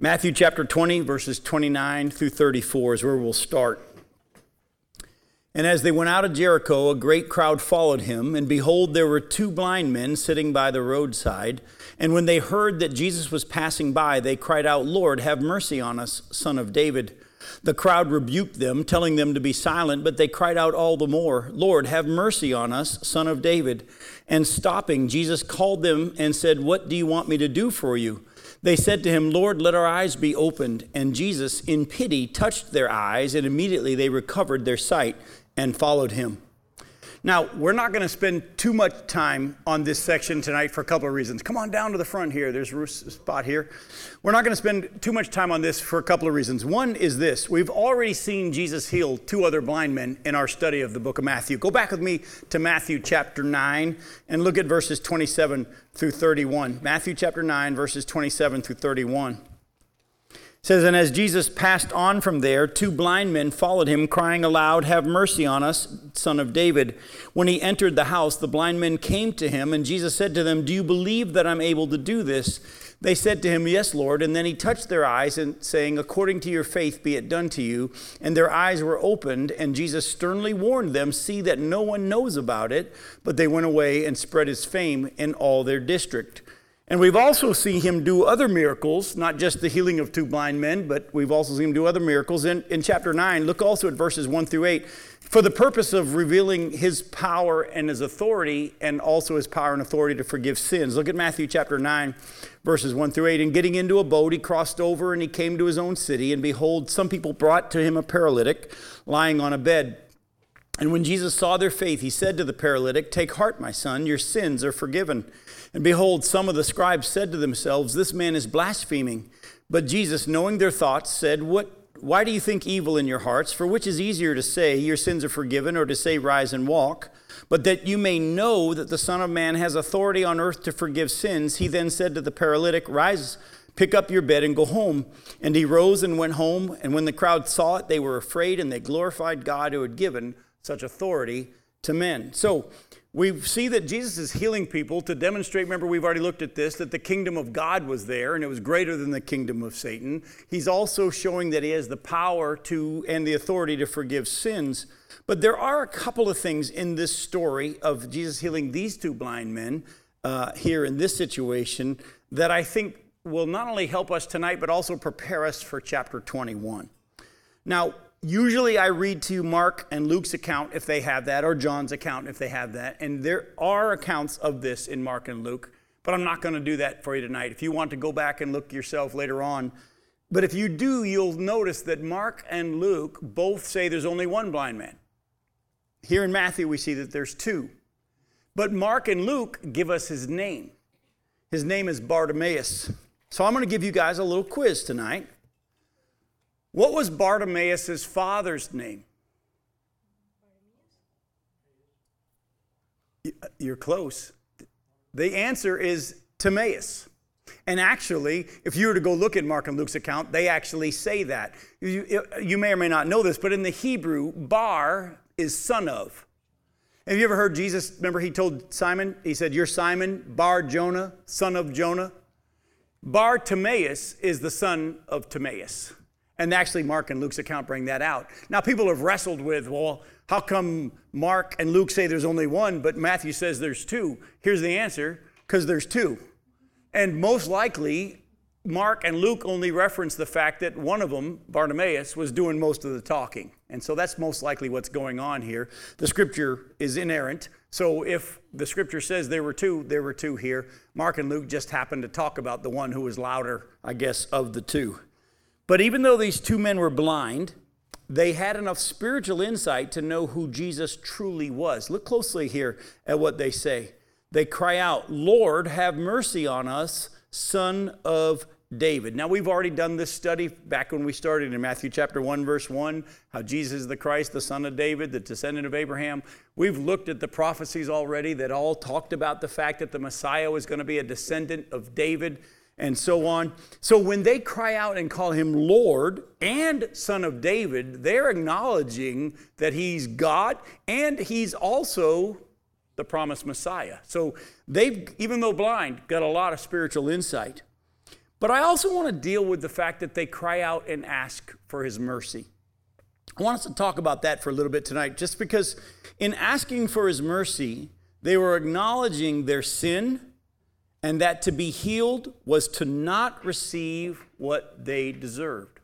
Matthew chapter 20, verses 29 through 34 is where we'll start. And as they went out of Jericho, a great crowd followed him. And behold, there were two blind men sitting by the roadside. And when they heard that Jesus was passing by, they cried out, Lord, have mercy on us, son of David. The crowd rebuked them, telling them to be silent, but they cried out all the more, Lord, have mercy on us, son of David. And stopping, Jesus called them and said, What do you want me to do for you? They said to him, Lord, let our eyes be opened. And Jesus, in pity, touched their eyes, and immediately they recovered their sight and followed him. Now, we're not going to spend too much time on this section tonight for a couple of reasons. Come on down to the front here. There's a spot here. We're not going to spend too much time on this for a couple of reasons. One is this we've already seen Jesus heal two other blind men in our study of the book of Matthew. Go back with me to Matthew chapter 9 and look at verses 27 through 31. Matthew chapter 9, verses 27 through 31 says, And as Jesus passed on from there, two blind men followed him, crying aloud, Have mercy on us, son of David. When he entered the house, the blind men came to him, and Jesus said to them, Do you believe that I'm able to do this? They said to him, Yes, Lord. And then he touched their eyes, and saying, According to your faith be it done to you. And their eyes were opened, and Jesus sternly warned them, See that no one knows about it. But they went away and spread his fame in all their district. And we've also seen him do other miracles, not just the healing of two blind men, but we've also seen him do other miracles. In, in chapter 9, look also at verses 1 through 8, for the purpose of revealing his power and his authority, and also his power and authority to forgive sins. Look at Matthew chapter 9, verses 1 through 8. And getting into a boat, he crossed over and he came to his own city. And behold, some people brought to him a paralytic lying on a bed. And when Jesus saw their faith, he said to the paralytic, Take heart, my son, your sins are forgiven. And behold, some of the scribes said to themselves, This man is blaspheming. But Jesus, knowing their thoughts, said, What why do you think evil in your hearts? For which is easier to say, Your sins are forgiven, or to say, Rise and walk? But that you may know that the Son of Man has authority on earth to forgive sins, he then said to the paralytic, Rise, pick up your bed, and go home. And he rose and went home. And when the crowd saw it, they were afraid, and they glorified God who had given such authority to men. So, we see that Jesus is healing people to demonstrate, remember, we've already looked at this, that the kingdom of God was there and it was greater than the kingdom of Satan. He's also showing that he has the power to and the authority to forgive sins. But there are a couple of things in this story of Jesus healing these two blind men uh, here in this situation that I think will not only help us tonight, but also prepare us for chapter 21. Now, Usually I read to Mark and Luke's account if they have that, or John's account if they have that. And there are accounts of this in Mark and Luke, but I'm not going to do that for you tonight. If you want to go back and look yourself later on. But if you do, you'll notice that Mark and Luke both say there's only one blind man. Here in Matthew, we see that there's two. But Mark and Luke give us his name. His name is Bartimaeus. So I'm going to give you guys a little quiz tonight. What was Bartimaeus' father's name? You're close. The answer is Timaeus. And actually, if you were to go look at Mark and Luke's account, they actually say that. You, you, may or may not know this, but in the Hebrew, bar is son of. Have you ever heard Jesus? Remember, he told Simon, he said, You're Simon, Bar Jonah, son of Jonah. Bar Timaeus is the son of Timaeus. And actually, Mark and Luke's account bring that out. Now, people have wrestled with, well, how come Mark and Luke say there's only one, but Matthew says there's two? Here's the answer because there's two. And most likely, Mark and Luke only reference the fact that one of them, Bartimaeus, was doing most of the talking. And so that's most likely what's going on here. The scripture is inerrant. So if the scripture says there were two, there were two here. Mark and Luke just happened to talk about the one who was louder, I guess, of the two. But even though these two men were blind, they had enough spiritual insight to know who Jesus truly was. Look closely here at what they say. They cry out, Lord, have mercy on us, son of David. Now, we've already done this study back when we started in Matthew chapter 1, verse 1, how Jesus is the Christ, the son of David, the descendant of Abraham. We've looked at the prophecies already that all talked about the fact that the Messiah was going to be a descendant of David and so on. So when they cry out and call him Lord and Son of David, they're acknowledging that he's God and he's also the promised Messiah. So they've, even though blind, got a lot of spiritual insight. But I also want to deal with the fact that they cry out and ask for his mercy. I want us to talk about that for a little bit tonight, just because in asking for his mercy, they were acknowledging their sin and that to be healed was to not receive what they deserved.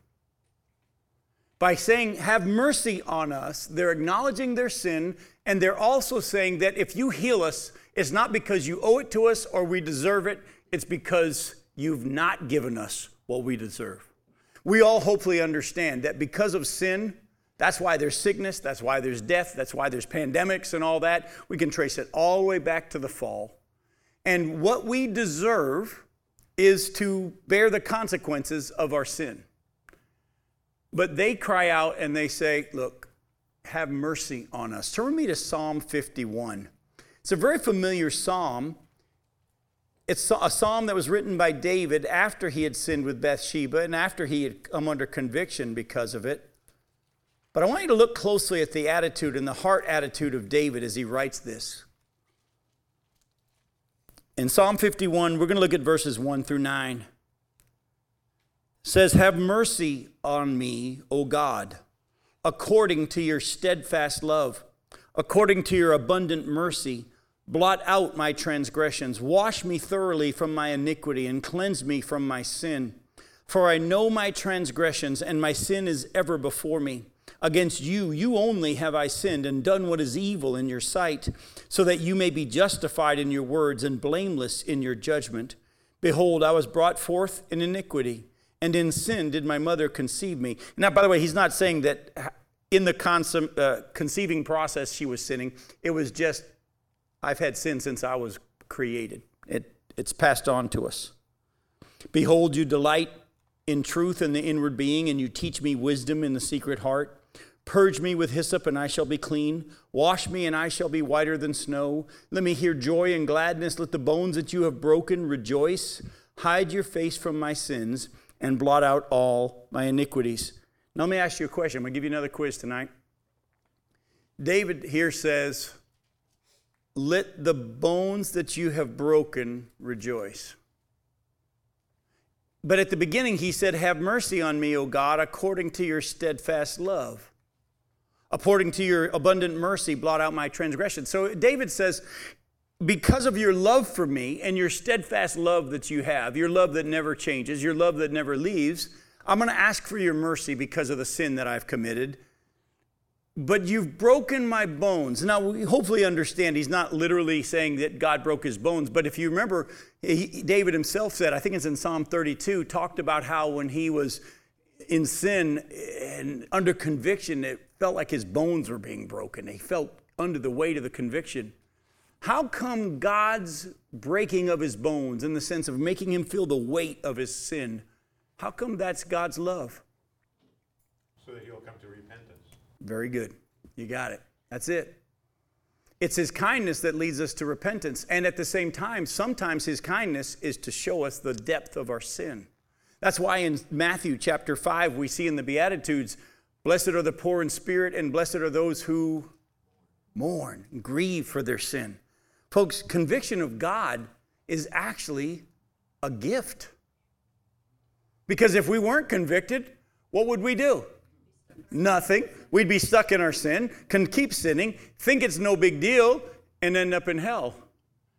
By saying, Have mercy on us, they're acknowledging their sin, and they're also saying that if you heal us, it's not because you owe it to us or we deserve it, it's because you've not given us what we deserve. We all hopefully understand that because of sin, that's why there's sickness, that's why there's death, that's why there's pandemics and all that. We can trace it all the way back to the fall. And what we deserve is to bear the consequences of our sin. But they cry out and they say, Look, have mercy on us. Turn me to Psalm 51. It's a very familiar psalm. It's a psalm that was written by David after he had sinned with Bathsheba and after he had come under conviction because of it. But I want you to look closely at the attitude and the heart attitude of David as he writes this. In Psalm 51, we're going to look at verses 1 through 9. It says, Have mercy on me, O God, according to your steadfast love, according to your abundant mercy. Blot out my transgressions. Wash me thoroughly from my iniquity and cleanse me from my sin. For I know my transgressions, and my sin is ever before me. Against you, you only have I sinned and done what is evil in your sight, so that you may be justified in your words and blameless in your judgment. Behold, I was brought forth in iniquity, and in sin did my mother conceive me. Now, by the way, he's not saying that in the consum, uh, conceiving process she was sinning. It was just, I've had sin since I was created. It, it's passed on to us. Behold, you delight in truth in the inward being, and you teach me wisdom in the secret heart. Purge me with hyssop, and I shall be clean. Wash me, and I shall be whiter than snow. Let me hear joy and gladness. Let the bones that you have broken rejoice. Hide your face from my sins, and blot out all my iniquities. Now, let me ask you a question. I'm going to give you another quiz tonight. David here says, Let the bones that you have broken rejoice. But at the beginning, he said, Have mercy on me, O God, according to your steadfast love. According to your abundant mercy, blot out my transgression. So David says, Because of your love for me and your steadfast love that you have, your love that never changes, your love that never leaves, I'm going to ask for your mercy because of the sin that I've committed but you've broken my bones. Now, we hopefully understand he's not literally saying that God broke his bones, but if you remember, he, David himself said, I think it's in Psalm 32, talked about how when he was in sin and under conviction, it felt like his bones were being broken. He felt under the weight of the conviction. How come God's breaking of his bones, in the sense of making him feel the weight of his sin, how come that's God's love? So that he'll come to. Very good. You got it. That's it. It's his kindness that leads us to repentance. And at the same time, sometimes his kindness is to show us the depth of our sin. That's why in Matthew chapter 5, we see in the Beatitudes, blessed are the poor in spirit, and blessed are those who mourn grieve for their sin. Folks, conviction of God is actually a gift. Because if we weren't convicted, what would we do? Nothing. We'd be stuck in our sin, can keep sinning, think it's no big deal, and end up in hell.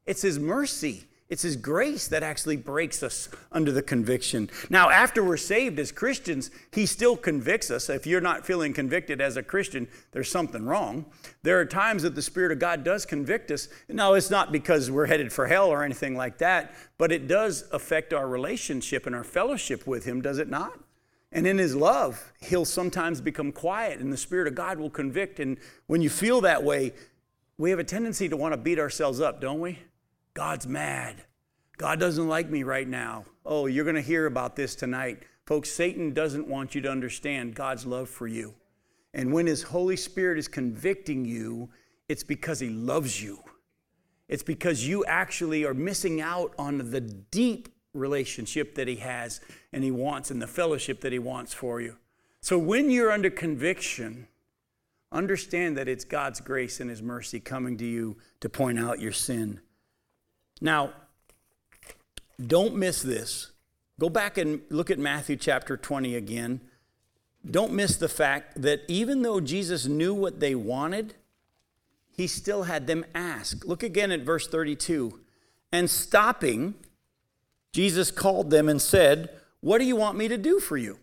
It's His mercy. It's His grace that actually breaks us under the conviction. Now, after we're saved as Christians, He still convicts us. If you're not feeling convicted as a Christian, there's something wrong. There are times that the Spirit of God does convict us. Now, it's not because we're headed for hell or anything like that, but it does affect our relationship and our fellowship with Him, does it not? And in his love, he'll sometimes become quiet and the Spirit of God will convict. And when you feel that way, we have a tendency to want to beat ourselves up, don't we? God's mad. God doesn't like me right now. Oh, you're going to hear about this tonight. Folks, Satan doesn't want you to understand God's love for you. And when his Holy Spirit is convicting you, it's because he loves you. It's because you actually are missing out on the deep relationship that He has and He wants and the fellowship that He wants for you. So when you're under conviction, understand that it's God's grace and His mercy coming to you to point out your sin. Now, don't miss this. Go back and look at Matthew chapter 20 again. Don't miss the fact that even though Jesus knew what they wanted, he still had them ask. Look again at verse 32. And stopping, Jesus called them and said, What do you want me to do for you?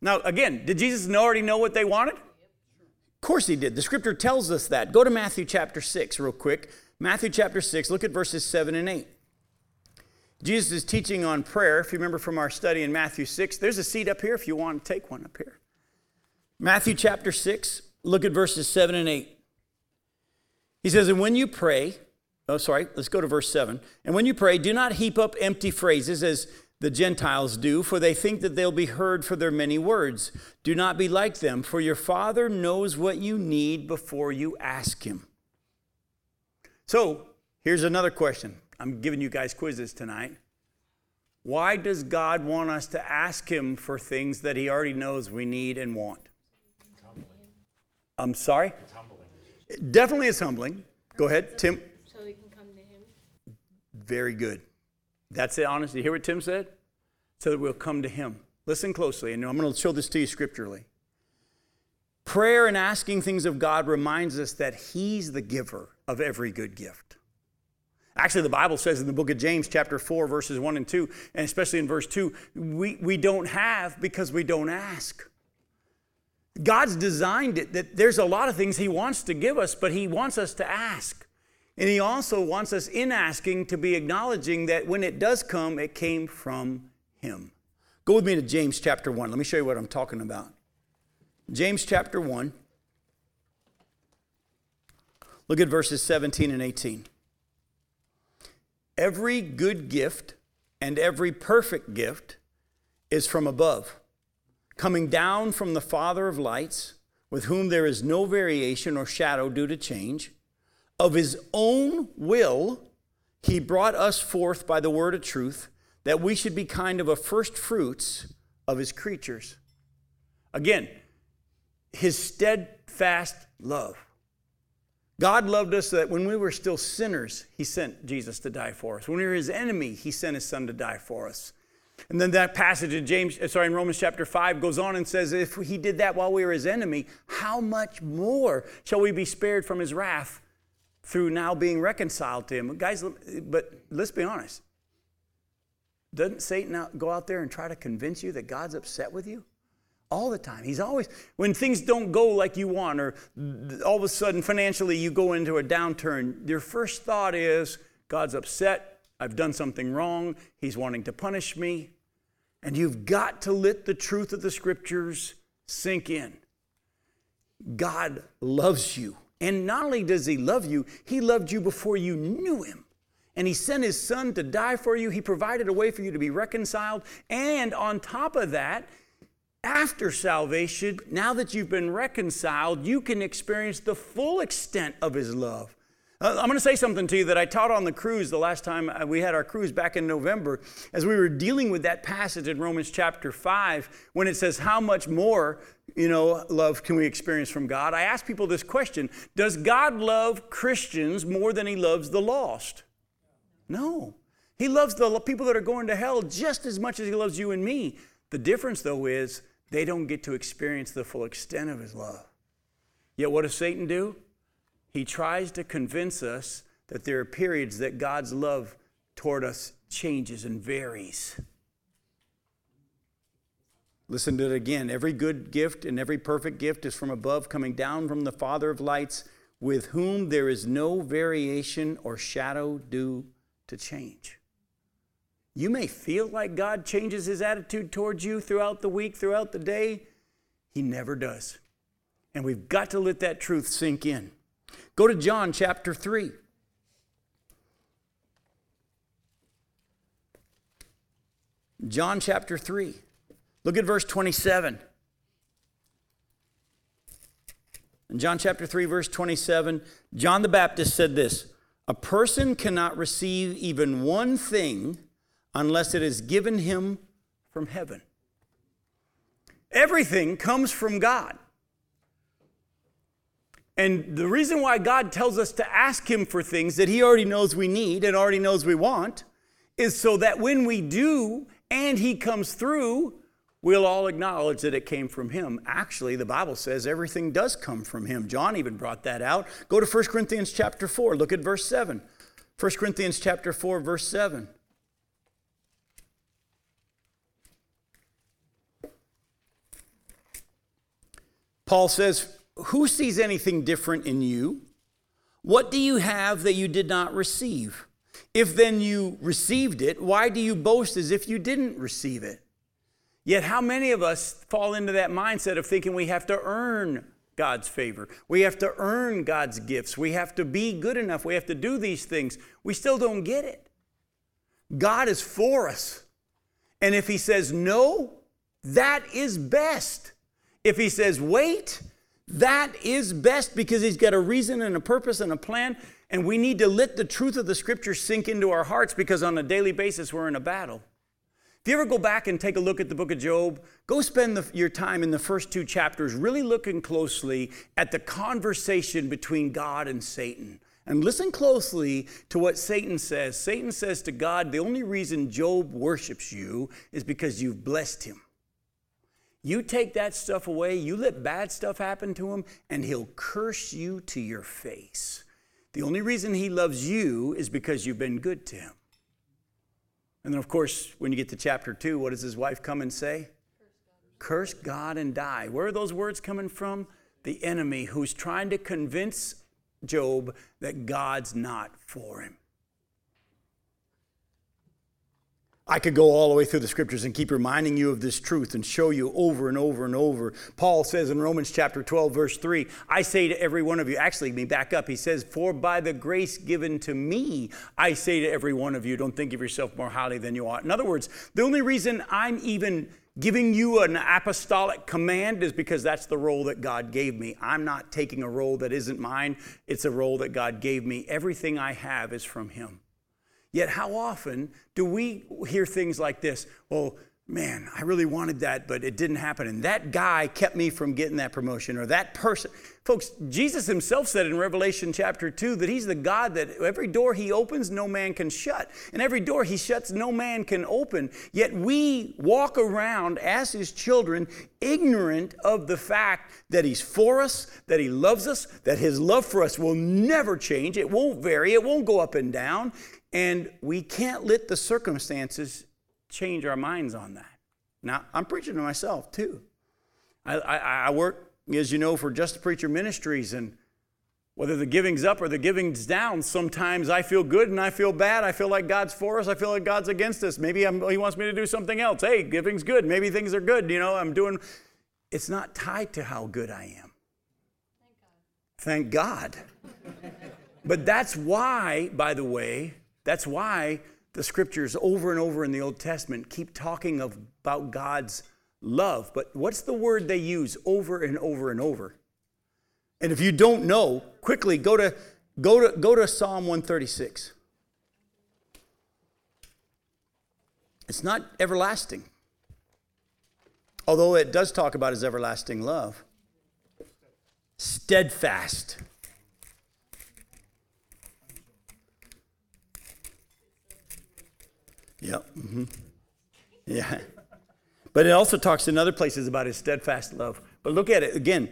Now, again, did Jesus already know what they wanted? Of course he did. The scripture tells us that. Go to Matthew chapter 6 real quick. Matthew chapter 6, look at verses 7 and 8. Jesus is teaching on prayer. If you remember from our study in Matthew 6, there's a seat up here if you want to take one up here. Matthew chapter 6, look at verses 7 and 8. He says, And when you pray, oh, sorry, let's go to verse 7. And when you pray, do not heap up empty phrases as the Gentiles do, for they think that they'll be heard for their many words. Do not be like them, for your Father knows what you need before you ask Him. So, here's another question I'm giving you guys quizzes tonight. Why does God want us to ask Him for things that He already knows we need and want? I'm sorry? It's humbling. Definitely it's humbling. Go ahead, Tim. So we can come to Him. Very good. That's it, honestly. You hear what Tim said? So that we'll come to Him. Listen closely, and I'm going to show this to you scripturally. Prayer and asking things of God reminds us that He's the giver of every good gift. Actually, the Bible says in the book of James, chapter 4, verses 1 and 2, and especially in verse 2, we, we don't have because we don't ask. God's designed it that there's a lot of things He wants to give us, but He wants us to ask. And He also wants us in asking to be acknowledging that when it does come, it came from Him. Go with me to James chapter 1. Let me show you what I'm talking about. James chapter 1. Look at verses 17 and 18. Every good gift and every perfect gift is from above, coming down from the Father of lights, with whom there is no variation or shadow due to change. Of his own will, he brought us forth by the word of truth, that we should be kind of a first fruits of his creatures. Again, his steadfast love. God loved us so that when we were still sinners, He sent Jesus to die for us. When we were His enemy, He sent His Son to die for us. And then that passage in James, uh, sorry, in Romans chapter 5 goes on and says, if he did that while we were his enemy, how much more shall we be spared from his wrath through now being reconciled to him? Guys, but let's be honest. Doesn't Satan go out there and try to convince you that God's upset with you? all the time. He's always, when things don't go like you want, or all of a sudden financially you go into a downturn, your first thought is, God's upset. I've done something wrong. He's wanting to punish me. And you've got to let the truth of the scriptures sink in. God loves you. And not only does He love you, He loved you before you knew Him. And He sent His Son to die for you. He provided a way for you to be reconciled. And on top of that, after salvation, now that you've been reconciled, you can experience the full extent of His love. Uh, I'm going to say something to you that I taught on the cruise the last time uh, we had our cruise back in November, as we were dealing with that passage in Romans chapter 5, when it says, How much more, you know, love can we experience from God? I asked people this question Does God love Christians more than He loves the lost? No. He loves the people that are going to hell just as much as He loves you and me. The difference, though, is they don't get to experience the full extent of his love. Yet, what does Satan do? He tries to convince us that there are periods that God's love toward us changes and varies. Listen to it again. Every good gift and every perfect gift is from above, coming down from the Father of lights, with whom there is no variation or shadow due to change. You may feel like God changes his attitude towards you throughout the week, throughout the day. He never does. And we've got to let that truth sink in. Go to John chapter 3. John chapter 3. Look at verse 27. In John chapter 3, verse 27, John the Baptist said this A person cannot receive even one thing unless it is given him from heaven. Everything comes from God. And the reason why God tells us to ask Him for things that He already knows we need and already knows we want is so that when we do and he comes through, we'll all acknowledge that it came from him. Actually, the Bible says everything does come from him. John even brought that out. Go to 1 Corinthians chapter 4, look at verse 7. 1 Corinthians chapter 4 verse 7. Paul says, "Who sees anything different in you? What do you have that you did not receive? If then you received it, why do you boast as if you didn't receive it?" Yet, how many of us fall into that mindset of thinking we have to earn God's favor? We have to earn God's gifts. We have to be good enough. We have to do these things. We still don't get it. God is for us. And if He says no, that is best. If He says wait, that is best because He's got a reason and a purpose and a plan. And we need to let the truth of the scripture sink into our hearts because on a daily basis we're in a battle. If you ever go back and take a look at the book of Job, go spend the, your time in the first two chapters really looking closely at the conversation between God and Satan. And listen closely to what Satan says. Satan says to God, The only reason Job worships you is because you've blessed him. You take that stuff away, you let bad stuff happen to him, and he'll curse you to your face. The only reason he loves you is because you've been good to him. And then, of course, when you get to chapter two, what does his wife come and say? Curse God, Curse God and die. Where are those words coming from? The enemy who's trying to convince Job that God's not for him. I could go all the way through the scriptures and keep reminding you of this truth and show you over and over and over. Paul says in Romans chapter 12, verse 3, I say to every one of you, actually, let me back up. He says, For by the grace given to me, I say to every one of you, don't think of yourself more highly than you ought. In other words, the only reason I'm even giving you an apostolic command is because that's the role that God gave me. I'm not taking a role that isn't mine, it's a role that God gave me. Everything I have is from Him. Yet, how often do we hear things like this? Well, man, I really wanted that, but it didn't happen. And that guy kept me from getting that promotion, or that person. Folks, Jesus himself said in Revelation chapter 2 that he's the God that every door he opens, no man can shut. And every door he shuts, no man can open. Yet we walk around as his children, ignorant of the fact that he's for us, that he loves us, that his love for us will never change. It won't vary, it won't go up and down. And we can't let the circumstances change our minds on that. Now, I'm preaching to myself too. I, I, I work, as you know, for Just the Preacher Ministries, and whether the giving's up or the giving's down, sometimes I feel good and I feel bad. I feel like God's for us. I feel like God's against us. Maybe I'm, He wants me to do something else. Hey, giving's good. Maybe things are good. You know, I'm doing. It's not tied to how good I am. Thank God. Thank God. but that's why, by the way, that's why the scriptures over and over in the Old Testament keep talking of, about God's love. But what's the word they use over and over and over? And if you don't know, quickly go to go to go to Psalm 136. It's not everlasting. Although it does talk about his everlasting love. Steadfast. Yep. Mm-hmm. Yeah. But it also talks in other places about his steadfast love. But look at it again.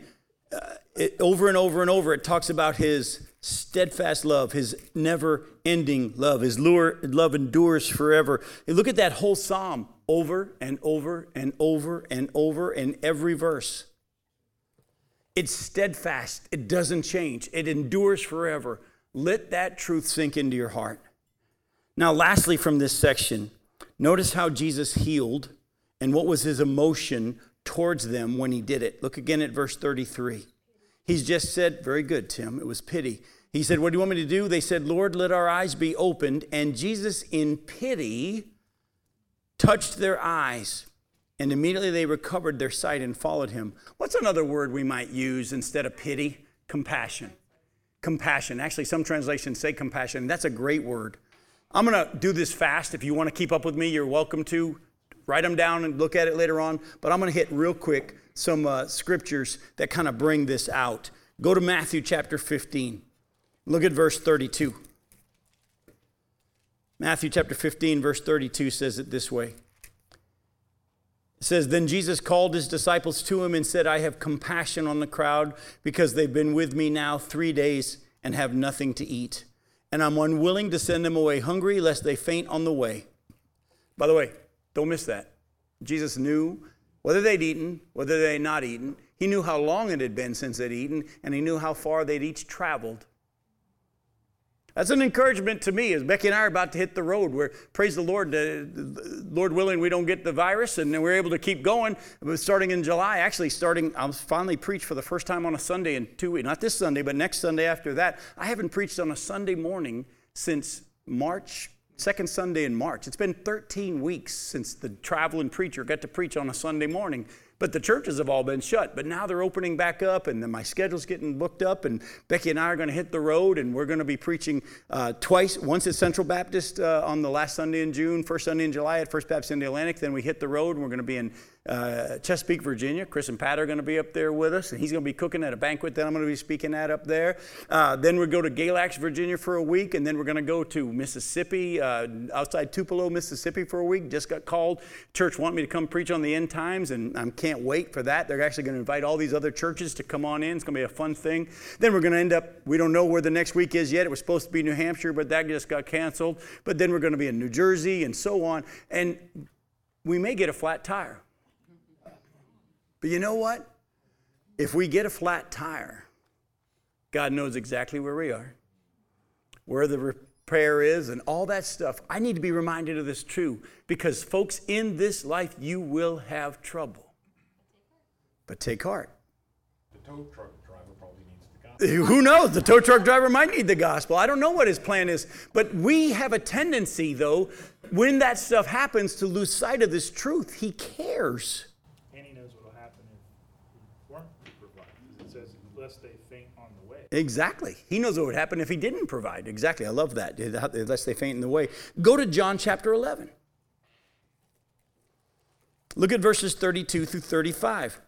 Uh, it, over and over and over, it talks about his steadfast love, his never ending love. His lure, love endures forever. You look at that whole psalm over and over and over and over in every verse. It's steadfast, it doesn't change, it endures forever. Let that truth sink into your heart. Now, lastly, from this section, notice how Jesus healed and what was his emotion towards them when he did it. Look again at verse 33. He's just said, Very good, Tim. It was pity. He said, What do you want me to do? They said, Lord, let our eyes be opened. And Jesus, in pity, touched their eyes. And immediately they recovered their sight and followed him. What's another word we might use instead of pity? Compassion. Compassion. Actually, some translations say compassion. That's a great word. I'm going to do this fast. If you want to keep up with me, you're welcome to. Write them down and look at it later on. But I'm going to hit real quick some uh, scriptures that kind of bring this out. Go to Matthew chapter 15. Look at verse 32. Matthew chapter 15, verse 32 says it this way. It says, Then Jesus called his disciples to him and said, I have compassion on the crowd because they've been with me now three days and have nothing to eat. And I'm unwilling to send them away hungry lest they faint on the way. By the way, don't miss that. Jesus knew whether they'd eaten, whether they'd not eaten. He knew how long it had been since they'd eaten, and he knew how far they'd each traveled. That's an encouragement to me as Becky and I are about to hit the road where, praise the Lord, uh, Lord willing, we don't get the virus and we're able to keep going. But Starting in July, actually starting, I'll finally preach for the first time on a Sunday in two weeks. Not this Sunday, but next Sunday after that. I haven't preached on a Sunday morning since March second Sunday in March. It's been 13 weeks since the traveling preacher got to preach on a Sunday morning. But the churches have all been shut. But now they're opening back up, and my schedule's getting booked up. And Becky and I are going to hit the road, and we're going to be preaching uh, twice. Once at Central Baptist uh, on the last Sunday in June, first Sunday in July at First Baptist in the Atlantic. Then we hit the road, and we're going to be in uh, Chesapeake, Virginia. Chris and Pat are going to be up there with us, and he's going to be cooking at a banquet that I'm going to be speaking at up there. Uh, then we go to Galax, Virginia for a week, and then we're going to go to Mississippi, uh, outside Tupelo, Mississippi for a week. Just got called. Church want me to come preach on the end times, and I can't wait for that. They're actually going to invite all these other churches to come on in. It's going to be a fun thing. Then we're going to end up, we don't know where the next week is yet. It was supposed to be New Hampshire, but that just got canceled. But then we're going to be in New Jersey and so on. And we may get a flat tire. But you know what? If we get a flat tire, God knows exactly where we are, where the repair is, and all that stuff. I need to be reminded of this too, because folks, in this life, you will have trouble. But take heart. The tow truck driver probably needs the gospel. Who knows? The tow truck driver might need the gospel. I don't know what his plan is. But we have a tendency, though, when that stuff happens, to lose sight of this truth. He cares. lest they faint Exactly. He knows what would happen if he didn't provide. Exactly. I love that. Lest they faint in the way. Go to John chapter 11. Look at verses 32 through 35.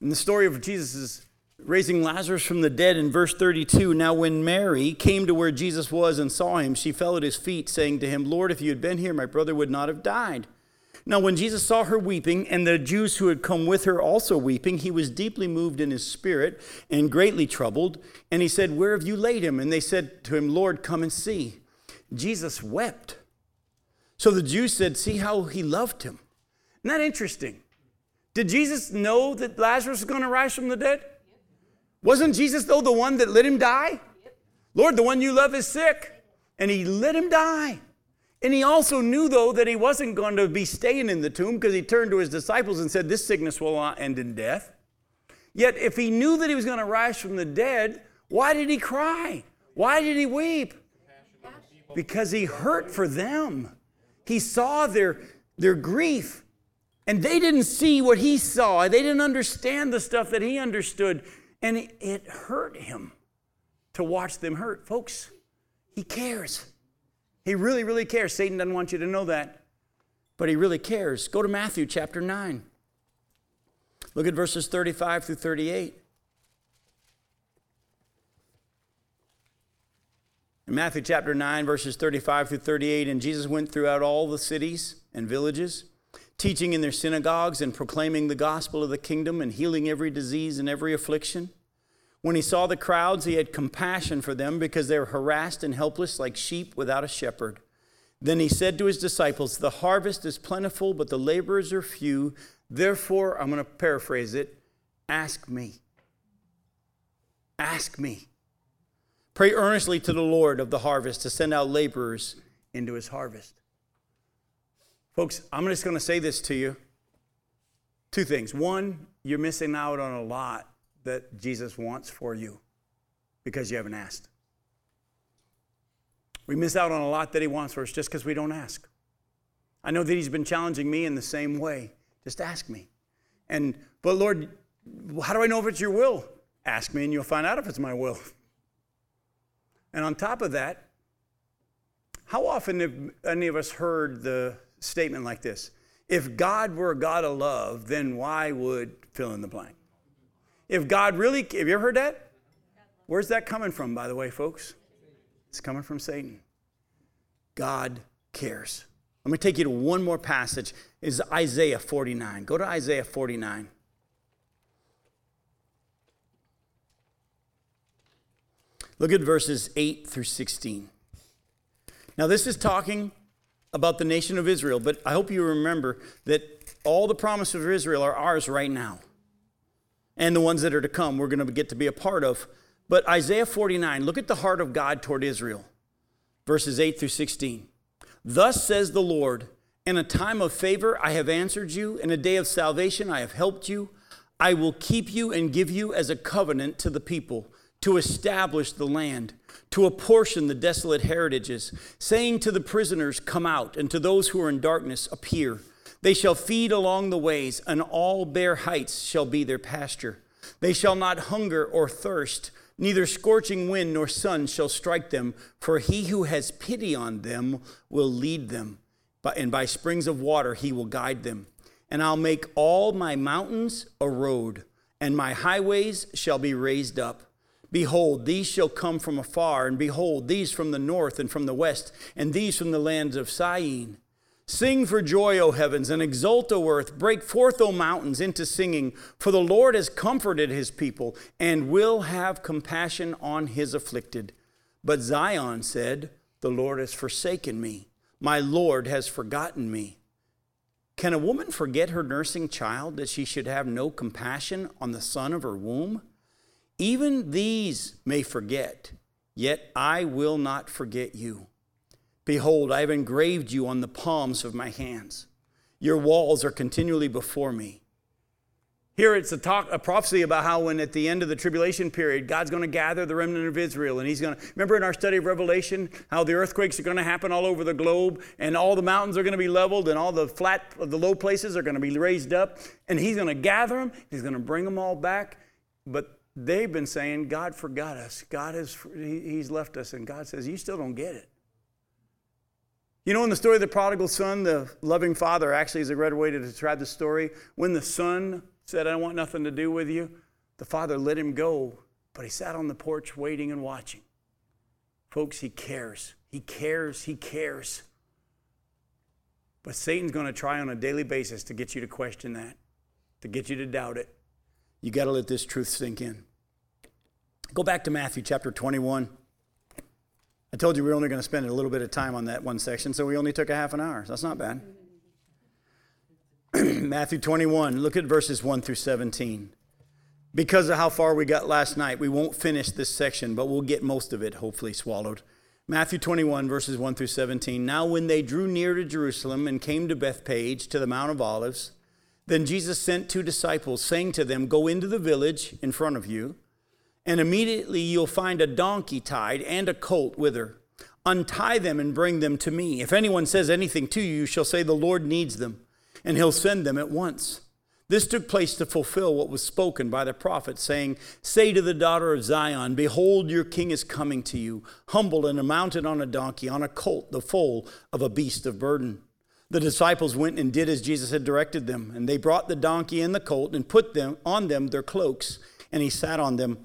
In the story of Jesus' raising Lazarus from the dead in verse 32, now when Mary came to where Jesus was and saw him, she fell at his feet, saying to him, Lord, if you had been here, my brother would not have died. Now, when Jesus saw her weeping, and the Jews who had come with her also weeping, he was deeply moved in his spirit and greatly troubled. And he said, Where have you laid him? And they said to him, Lord, come and see. Jesus wept. So the Jews said, See how he loved him. Isn't that interesting? Did Jesus know that Lazarus was going to rise from the dead? Wasn't Jesus, though, the one that let him die? Lord, the one you love is sick, and he let him die. And he also knew, though, that he wasn't going to be staying in the tomb because he turned to his disciples and said, This sickness will not end in death. Yet, if he knew that he was going to rise from the dead, why did he cry? Why did he weep? Because he hurt for them. He saw their, their grief. And they didn't see what he saw. They didn't understand the stuff that he understood. And it, it hurt him to watch them hurt. Folks, he cares. He really, really cares. Satan doesn't want you to know that, but he really cares. Go to Matthew chapter 9. Look at verses 35 through 38. In Matthew chapter 9, verses 35 through 38, and Jesus went throughout all the cities and villages, teaching in their synagogues and proclaiming the gospel of the kingdom and healing every disease and every affliction. When he saw the crowds, he had compassion for them because they were harassed and helpless like sheep without a shepherd. Then he said to his disciples, The harvest is plentiful, but the laborers are few. Therefore, I'm going to paraphrase it ask me. Ask me. Pray earnestly to the Lord of the harvest to send out laborers into his harvest. Folks, I'm just going to say this to you. Two things. One, you're missing out on a lot that Jesus wants for you because you haven't asked. We miss out on a lot that He wants for us just because we don't ask. I know that He's been challenging me in the same way. Just ask me. And, but Lord, how do I know if it's your will? Ask me and you'll find out if it's my will. And on top of that, how often have any of us heard the statement like this? If God were a God of love, then why would fill in the blank? If God really, have you ever heard that? Where's that coming from, by the way, folks? It's coming from Satan. God cares. Let me take you to one more passage. Is Isaiah 49. Go to Isaiah 49. Look at verses 8 through 16. Now, this is talking about the nation of Israel, but I hope you remember that all the promises of Israel are ours right now. And the ones that are to come, we're going to get to be a part of. But Isaiah 49, look at the heart of God toward Israel, verses 8 through 16. Thus says the Lord, in a time of favor I have answered you, in a day of salvation I have helped you. I will keep you and give you as a covenant to the people to establish the land, to apportion the desolate heritages, saying to the prisoners, Come out, and to those who are in darkness, appear. They shall feed along the ways, and all bare heights shall be their pasture. They shall not hunger or thirst, neither scorching wind nor sun shall strike them, for he who has pity on them will lead them, and by springs of water he will guide them. And I'll make all my mountains a road, and my highways shall be raised up. Behold, these shall come from afar, and behold, these from the north and from the west, and these from the lands of Syene. Sing for joy, O heavens, and exult, O earth. Break forth, O mountains, into singing, for the Lord has comforted his people, and will have compassion on his afflicted. But Zion said, The Lord has forsaken me, my Lord has forgotten me. Can a woman forget her nursing child that she should have no compassion on the son of her womb? Even these may forget, yet I will not forget you. Behold, I have engraved you on the palms of my hands. Your walls are continually before me. Here it's a talk, a prophecy about how when at the end of the tribulation period, God's going to gather the remnant of Israel, and He's going to remember in our study of Revelation how the earthquakes are going to happen all over the globe, and all the mountains are going to be leveled, and all the flat, the low places are going to be raised up, and He's going to gather them. He's going to bring them all back, but they've been saying, God forgot us. God has, He's left us. And God says, You still don't get it. You know, in the story of the prodigal son, the loving father actually is a great way to describe the story. When the son said, I want nothing to do with you, the father let him go, but he sat on the porch waiting and watching. Folks, he cares. He cares. He cares. But Satan's going to try on a daily basis to get you to question that, to get you to doubt it. You got to let this truth sink in. Go back to Matthew chapter 21. I told you we are only going to spend a little bit of time on that one section, so we only took a half an hour. So That's not bad. Matthew 21, look at verses 1 through 17. Because of how far we got last night, we won't finish this section, but we'll get most of it hopefully swallowed. Matthew 21, verses 1 through 17. Now, when they drew near to Jerusalem and came to Bethphage, to the Mount of Olives, then Jesus sent two disciples, saying to them, Go into the village in front of you, and immediately you'll find a donkey tied and a colt with her. Untie them and bring them to me. If anyone says anything to you, you shall say, The Lord needs them, and he'll send them at once. This took place to fulfill what was spoken by the prophet, saying, Say to the daughter of Zion, Behold, your king is coming to you, humble and mounted on a donkey, on a colt, the foal of a beast of burden. The disciples went and did as Jesus had directed them, and they brought the donkey and the colt and put them on them their cloaks, and he sat on them.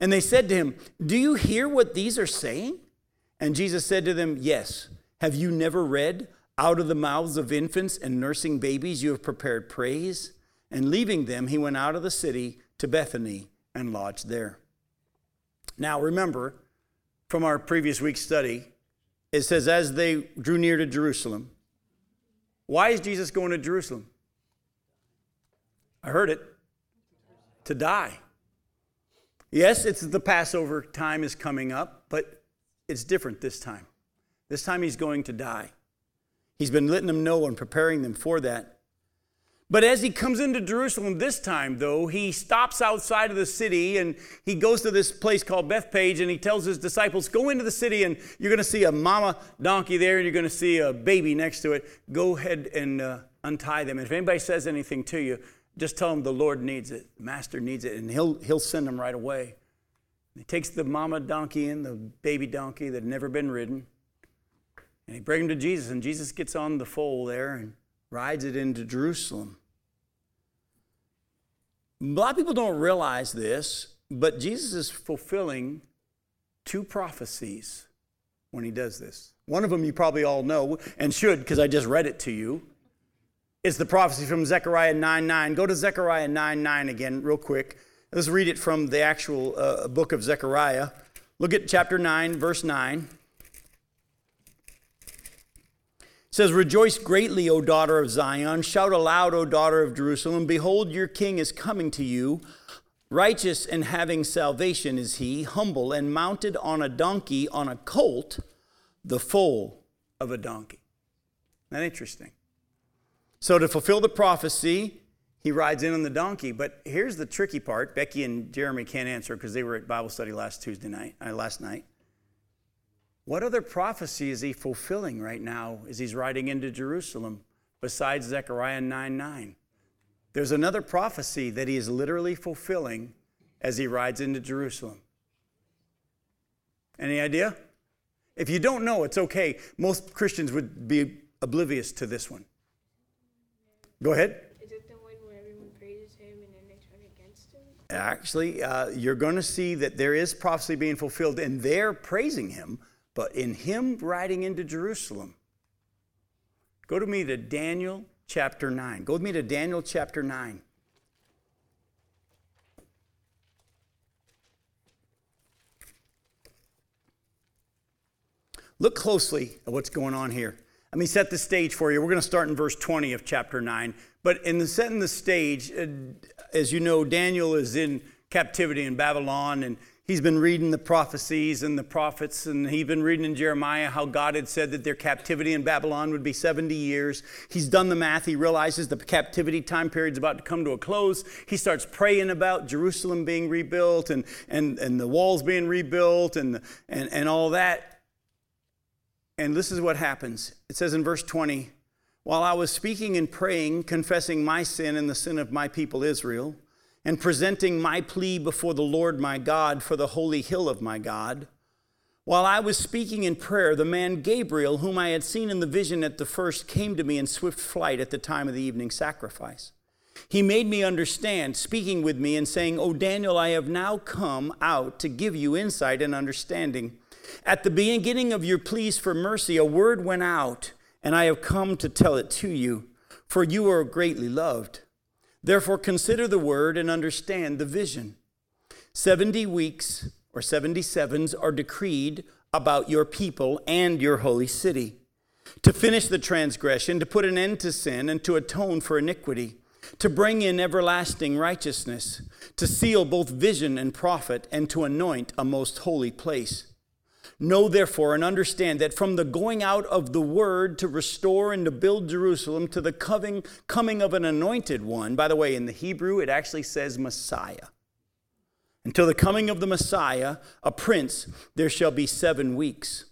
And they said to him, Do you hear what these are saying? And Jesus said to them, Yes. Have you never read, Out of the mouths of infants and nursing babies you have prepared praise? And leaving them, he went out of the city to Bethany and lodged there. Now remember, from our previous week's study, it says, as they drew near to Jerusalem. Why is Jesus going to Jerusalem? I heard it. To die. Yes, it's the Passover time is coming up, but it's different this time. This time he's going to die. He's been letting them know and preparing them for that. But as he comes into Jerusalem this time, though, he stops outside of the city and he goes to this place called Bethphage and he tells his disciples, Go into the city and you're going to see a mama donkey there and you're going to see a baby next to it. Go ahead and uh, untie them. And if anybody says anything to you, just tell them the Lord needs it, Master needs it, and he'll, he'll send them right away. He takes the mama donkey and the baby donkey that had never been ridden and he brings them to Jesus, and Jesus gets on the foal there and rides it into Jerusalem. A lot of people don't realize this, but Jesus is fulfilling two prophecies when he does this. One of them you probably all know and should because I just read it to you. It's the prophecy from Zechariah 9 9. Go to Zechariah 9 9 again, real quick. Let's read it from the actual uh, book of Zechariah. Look at chapter 9, verse 9. says, Rejoice greatly, O daughter of Zion. Shout aloud, O daughter of Jerusalem. Behold, your king is coming to you. Righteous and having salvation is he, humble and mounted on a donkey, on a colt, the foal of a donkey. Isn't that interesting? So, to fulfill the prophecy, he rides in on the donkey. But here's the tricky part. Becky and Jeremy can't answer because they were at Bible study last Tuesday night, uh, last night. What other prophecy is he fulfilling right now as he's riding into Jerusalem besides Zechariah 9 9? There's another prophecy that he is literally fulfilling as he rides into Jerusalem. Any idea? If you don't know, it's okay. Most Christians would be oblivious to this one. Go ahead. Is it the one where everyone praises him and then they turn against him? Actually, uh, you're going to see that there is prophecy being fulfilled, and they're praising him but in him riding into Jerusalem, go to me to Daniel chapter 9. Go with me to Daniel chapter 9. Look closely at what's going on here. Let me set the stage for you. We're going to start in verse 20 of chapter 9. But in the setting the stage, uh, as you know, Daniel is in captivity in Babylon, and He's been reading the prophecies and the prophets, and he's been reading in Jeremiah how God had said that their captivity in Babylon would be 70 years. He's done the math. He realizes the captivity time period is about to come to a close. He starts praying about Jerusalem being rebuilt and, and, and the walls being rebuilt and, and, and all that. And this is what happens it says in verse 20 While I was speaking and praying, confessing my sin and the sin of my people Israel, and presenting my plea before the Lord my God for the holy hill of my God. While I was speaking in prayer, the man Gabriel, whom I had seen in the vision at the first, came to me in swift flight at the time of the evening sacrifice. He made me understand, speaking with me and saying, O Daniel, I have now come out to give you insight and understanding. At the beginning of your pleas for mercy, a word went out, and I have come to tell it to you, for you are greatly loved. Therefore, consider the word and understand the vision. 70 weeks or 77s are decreed about your people and your holy city to finish the transgression, to put an end to sin, and to atone for iniquity, to bring in everlasting righteousness, to seal both vision and prophet, and to anoint a most holy place. Know therefore and understand that from the going out of the word to restore and to build Jerusalem to the coming, coming of an anointed one, by the way, in the Hebrew it actually says Messiah. Until the coming of the Messiah, a prince, there shall be seven weeks.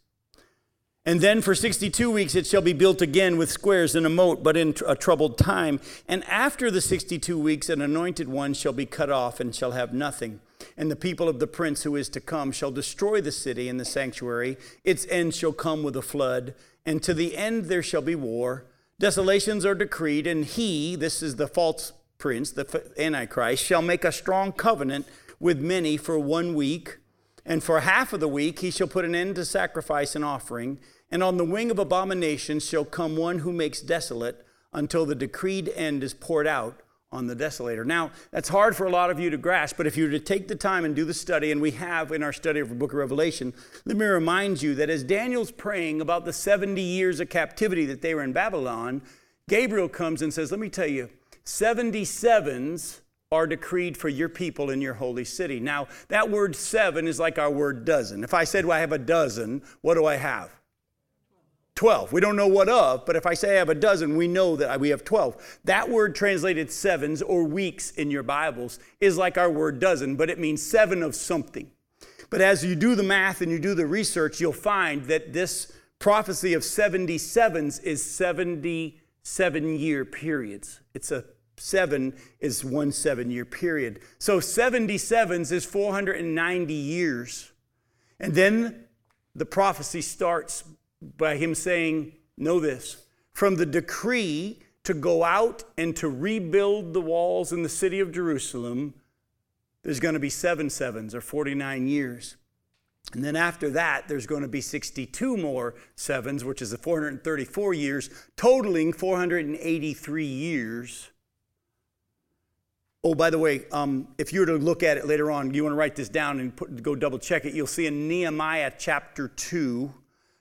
And then for 62 weeks it shall be built again with squares and a moat, but in a troubled time. And after the 62 weeks, an anointed one shall be cut off and shall have nothing and the people of the prince who is to come shall destroy the city and the sanctuary. Its end shall come with a flood, and to the end there shall be war. Desolations are decreed, and he, this is the false prince, the Antichrist, shall make a strong covenant with many for one week. And for half of the week he shall put an end to sacrifice and offering. And on the wing of abominations shall come one who makes desolate until the decreed end is poured out on the desolator. Now, that's hard for a lot of you to grasp, but if you were to take the time and do the study, and we have in our study of the book of Revelation, let me remind you that as Daniel's praying about the 70 years of captivity that they were in Babylon, Gabriel comes and says, Let me tell you, 77s are decreed for your people in your holy city. Now, that word seven is like our word dozen. If I said, well, I have a dozen, what do I have? 12. We don't know what of, but if I say I have a dozen, we know that we have 12. That word translated sevens or weeks in your Bibles is like our word dozen, but it means seven of something. But as you do the math and you do the research, you'll find that this prophecy of 77s is 77 year periods. It's a seven is one seven year period. So 77s is 490 years. And then the prophecy starts by him saying, Know this, from the decree to go out and to rebuild the walls in the city of Jerusalem, there's going to be seven sevens or 49 years. And then after that, there's going to be 62 more sevens, which is the 434 years, totaling 483 years. Oh, by the way, um, if you were to look at it later on, you want to write this down and put, go double check it, you'll see in Nehemiah chapter 2,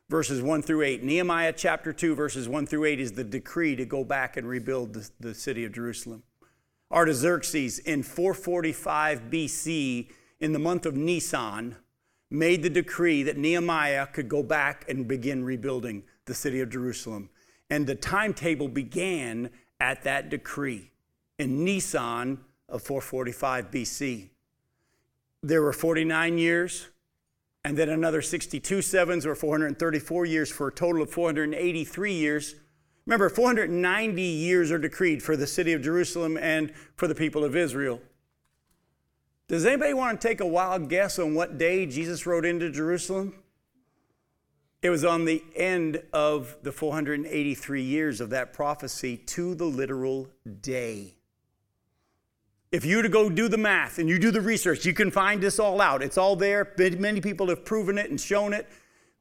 verses 1 through 8. Nehemiah chapter 2, verses 1 through 8 is the decree to go back and rebuild the, the city of Jerusalem. Artaxerxes in 445 BC, in the month of Nisan, made the decree that Nehemiah could go back and begin rebuilding the city of Jerusalem. And the timetable began at that decree in Nisan of 445 BC. There were 49 years and then another 62 sevens or 434 years for a total of 483 years. Remember, 490 years are decreed for the city of Jerusalem and for the people of Israel. Does anybody want to take a wild guess on what day Jesus rode into Jerusalem? It was on the end of the 483 years of that prophecy to the literal day. If you to go do the math and you do the research, you can find this all out. It's all there. Many people have proven it and shown it.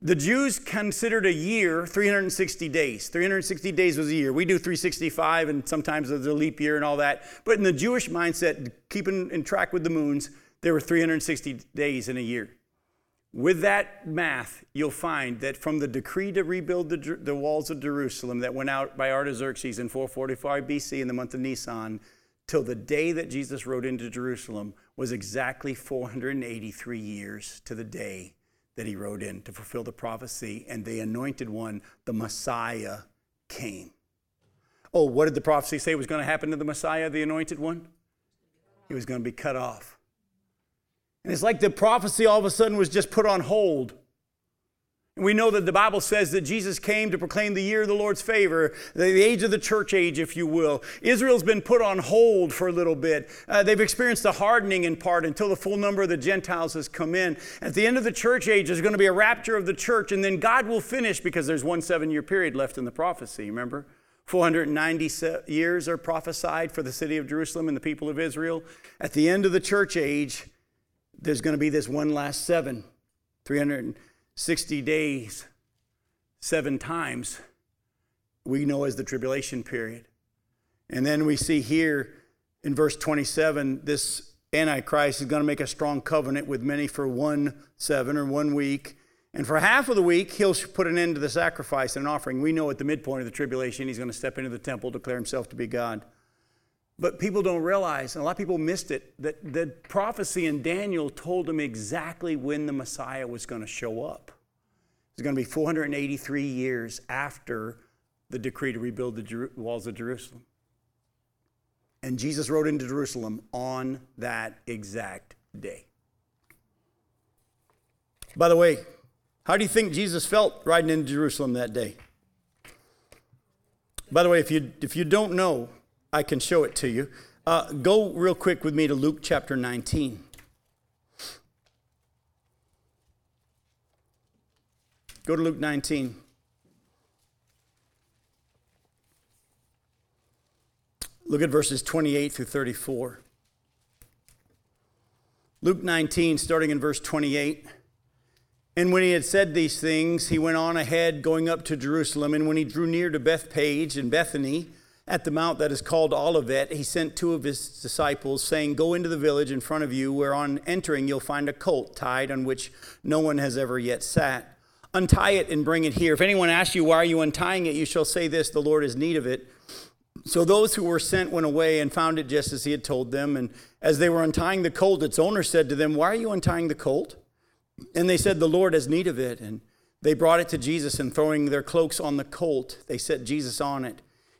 The Jews considered a year 360 days. 360 days was a year. We do 365 and sometimes there's a leap year and all that. But in the Jewish mindset, keeping in track with the moons, there were 360 days in a year. With that math, you'll find that from the decree to rebuild the, the walls of Jerusalem that went out by Artaxerxes in 445 BC in the month of Nisan, till the day that Jesus rode into Jerusalem was exactly 483 years to the day that he rode in to fulfill the prophecy, and the anointed one, the Messiah, came. Oh, what did the prophecy say was going to happen to the Messiah, the anointed one? He was going to be cut off. And it's like the prophecy all of a sudden was just put on hold. We know that the Bible says that Jesus came to proclaim the year of the Lord's favor, the age of the church age, if you will. Israel's been put on hold for a little bit. Uh, they've experienced a hardening in part until the full number of the Gentiles has come in. At the end of the church age, there's going to be a rapture of the church, and then God will finish because there's one seven year period left in the prophecy, remember? 490 years are prophesied for the city of Jerusalem and the people of Israel. At the end of the church age, there's going to be this one last seven, 300. 60 days, seven times, we know as the tribulation period. And then we see here in verse 27 this Antichrist is going to make a strong covenant with many for one seven or one week. And for half of the week, he'll put an end to the sacrifice and offering. We know at the midpoint of the tribulation, he's going to step into the temple, declare himself to be God. But people don't realize, and a lot of people missed it, that the prophecy in Daniel told them exactly when the Messiah was going to show up. It's going to be 483 years after the decree to rebuild the walls of Jerusalem. And Jesus rode into Jerusalem on that exact day. By the way, how do you think Jesus felt riding into Jerusalem that day? By the way, if you, if you don't know, I can show it to you. Uh, go real quick with me to Luke chapter 19. Go to Luke 19. Look at verses 28 through 34. Luke 19, starting in verse 28. And when he had said these things, he went on ahead, going up to Jerusalem. And when he drew near to Bethphage and Bethany, at the mount that is called Olivet, he sent two of his disciples, saying, Go into the village in front of you, where on entering you'll find a colt tied on which no one has ever yet sat. Untie it and bring it here. If anyone asks you, Why are you untying it? you shall say this The Lord has need of it, So those who were sent went away and found it just as he had told them. And as they were untying the colt, its owner said to them, Why are you untying the colt? And they said, The Lord has need of it. And they brought it to Jesus, and throwing their cloaks on the colt, they set Jesus on it.